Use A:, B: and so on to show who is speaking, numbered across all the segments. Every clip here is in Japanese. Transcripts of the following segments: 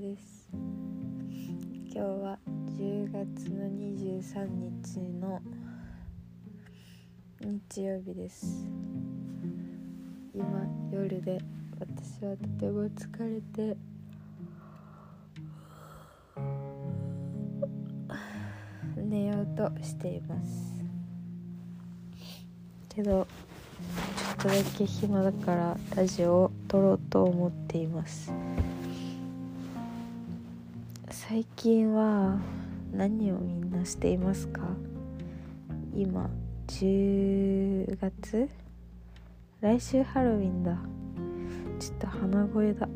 A: です。今日は10月の23日の日曜日です。今夜で私はとても疲れて寝ようとしています。けどちょっとだけ暇だからラジオを撮ろうと思っています。最近は何をみんなしていますか？今10月？来週ハロウィンだ。ちょっと鼻声だ。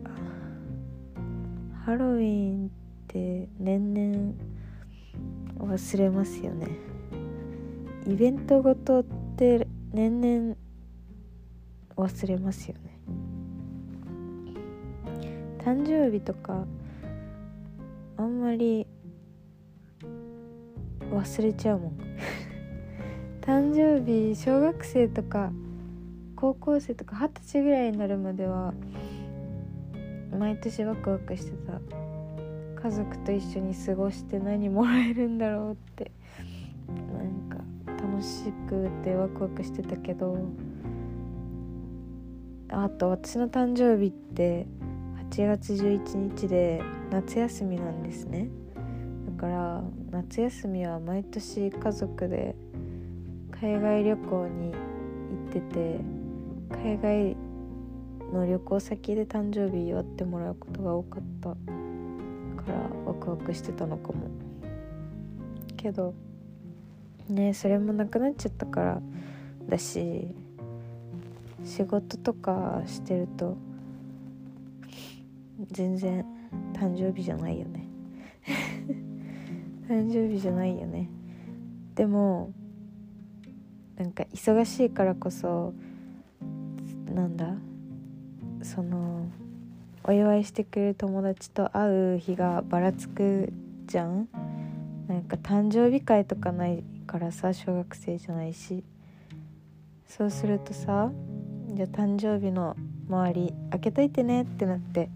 A: ハロウィンって年々忘れますよね。イベントごとって年々忘れますよね。誕生日とかあんまり忘れちゃうもん。誕生日小学生とか高校生とか二十歳ぐらいになるまでは毎年ワクワクしてた。家族と一緒に過ごして何もらえるんだろうって。なんか楽しくてワクワクしてたけど。あと私の誕生日って8月11日で夏休みなんですね。だから夏休みは毎年家族で海外旅行に行ってて海外の旅行先で誕生日祝ってもらうことが多かったからワクワクしてたのかも。けどねそれもなくなっちゃったからだし仕事とかしてると全然誕生日じゃないよね。誕生日じゃないよね。でもなんか忙しいからこそなんだそのお祝いしてくれる友達と会う日がばらつくじゃん？なんか誕生日会とかないからさ小学生じゃないし。そうするとさじゃあ誕生日の周り開けといてねってなって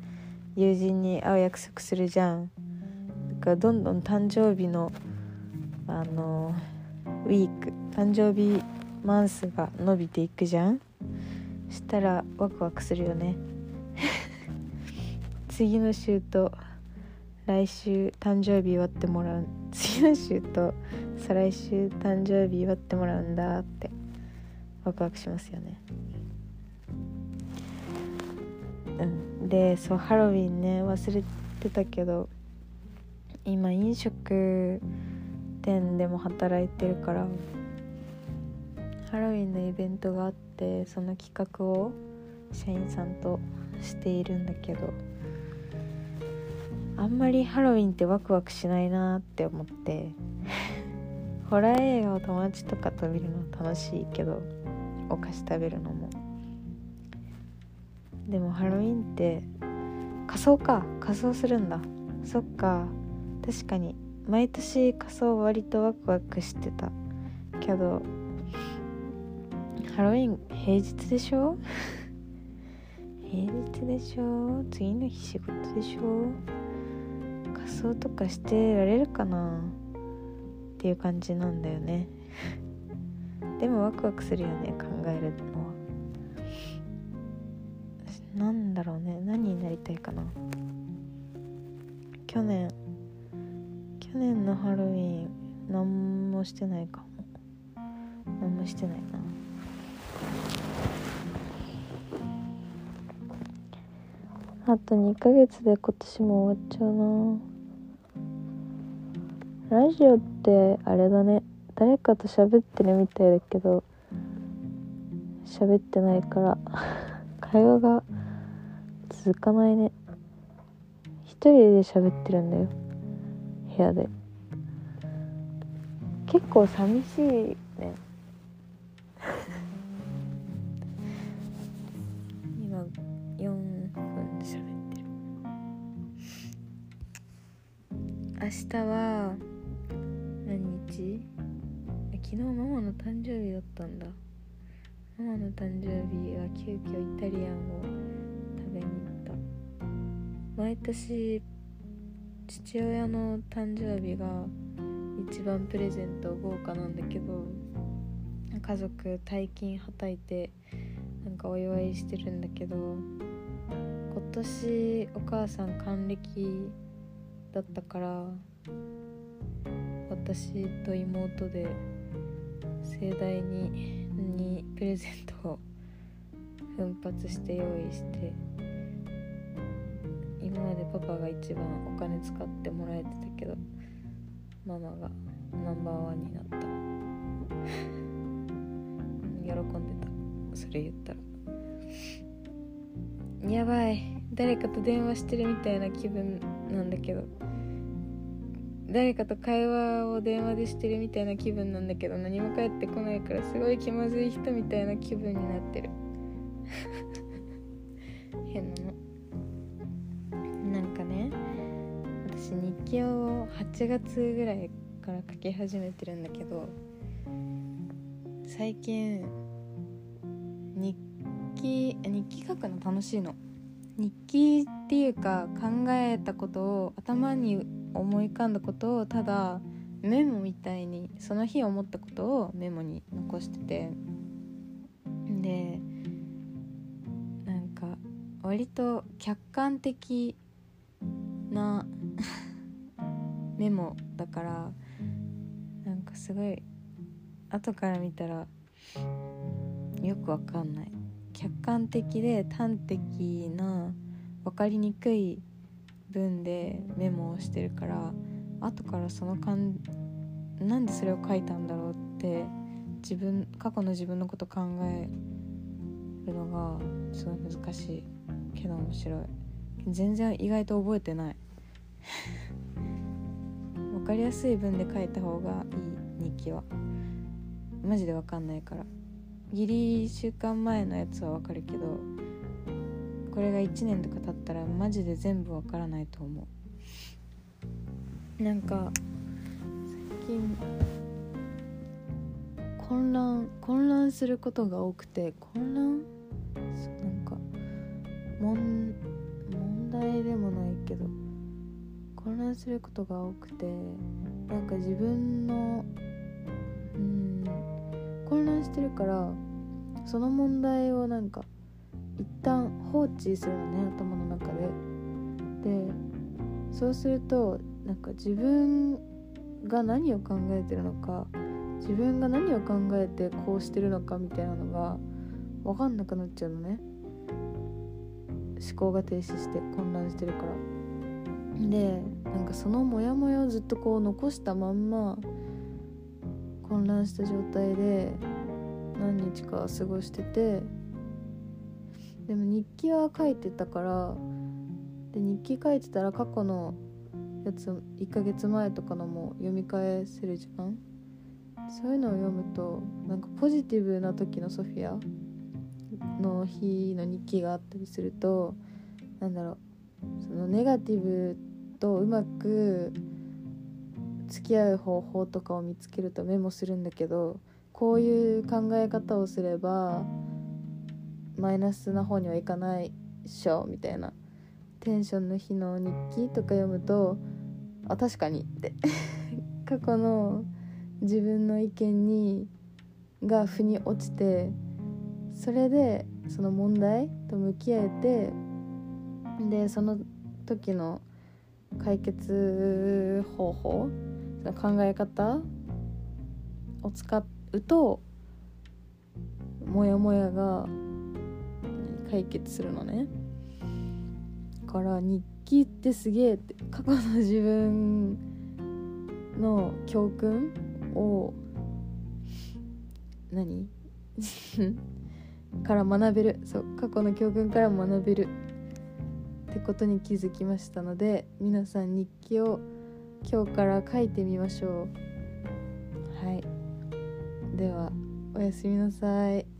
A: 友人に会う約束するじゃん。だからどんどん誕生日のあのウィーク誕生日マンスが伸びていくじゃん。したらワクワクするよね。次の週と来週誕生日祝ってもらう。次の週と再来週誕生日祝ってもらうんだって。ワクワクしますよね。うん。でそうハロウィンね忘れてたけど今飲食店でも働いてるからハロウィンのイベントがあってその企画を社員さんとしているんだけどあんまりハロウィンってワクワクしないなって思って ホラー映画を友達とかと見るの楽しいけどお菓子食べるのも。でもハロウィンって仮装か。仮装するんだ。そっか。確かに。毎年仮装割とワクワクしてた。けどハロウィン平日でしょ？平日でしょ？次の日仕事でしょ？仮装とかしてられるかな？っていう感じなんだよね。でもワクワクするよね考えるの。はなんだろうね。何になりたいかな。去年。去年のハロウィン。何もしてないかも。何もしてないな。あと2ヶ月で今年も終わっちゃうな。ラジオってあれだね。誰かと喋ってるみたいだけど喋ってないから。会話が続かないね。一人で喋ってるんだよ。部屋で。結構寂しいね。今4分で喋ってる。明日は何日？昨日ママの誕生日だったんだ。ママの誕生日は急遽イタリアンを毎年父親の誕生日が一番プレゼント豪華なんだけど家族大金はたいてなんかお祝いしてるんだけど今年お母さん還暦だったから私と妹で盛大ににプレゼントを奮発して用意して今までパパが一番お金使ってもらえてたけどママがナンバーワンになった。喜んでた。それ言ったら。やばい。誰かと電話してるみたいな気分なんだけど。誰かと会話を電話でしてるみたいな気分なんだけど何も返ってこないからすごい気まずい人みたいな気分になってる。変なの。私日記を8月ぐらいから書き始めてるんだけど最近日記日記書くの楽しいの。日記っていうか考えたことを頭に思い浮かんだことをただメモみたいにその日思ったことをメモに残してて。でなんか割と客観的なメモだからなんかすごい後から見たらよくわかんない。客観的で端的な分かりにくい文でメモをしてるから後からその感なんでそれを書いたんだろうって自分過去の自分のこと考えるのがすごい難しいけど面白い。全然意外と覚えてない。分かりやすい文で書いた方がいい日記は。マジで分かんないから。ギリ1週間前のやつは分かるけどこれが1年とか経ったらマジで全部わからないと思う。なんか最近混乱混乱することが多くて混乱？そうなんか問題でもないけど。混乱することが多くてなんか自分のうん混乱してるからその問題をなんか一旦放置するのね頭の中で。でそうするとなんか自分が何を考えてるのか自分が何を考えてこうしてるのかみたいなのが分かんなくなっちゃうのね思考が停止して混乱してるからでなんかそのモヤモヤをずっとこう残したまんま混乱した状態で何日か過ごしててでも日記は書いてたからで日記書いてたら過去のやつ1ヶ月前とかのも読み返せるじゃん？そういうのを読むとなんかポジティブな時のソフィアの日の日記があったりするとなんだろうそのネガティブとうまく付き合う方法とかを見つけるとメモするんだけどこういう考え方をすればマイナスな方にはいかないっしょみたいな。テンションの日の日記とか読むとあ確かにって。過去の自分の意見にが腑に落ちてそれでその問題と向き合えてでその時の解決方法その考え方を使うとモヤモヤが解決するのね。だから日記ってすげえって過去の自分の教訓を何？から学べる。そう過去の教訓から学べるってことに気づきましたので皆さん日記を今日から書いてみましょう。はい。ではおやすみなさい。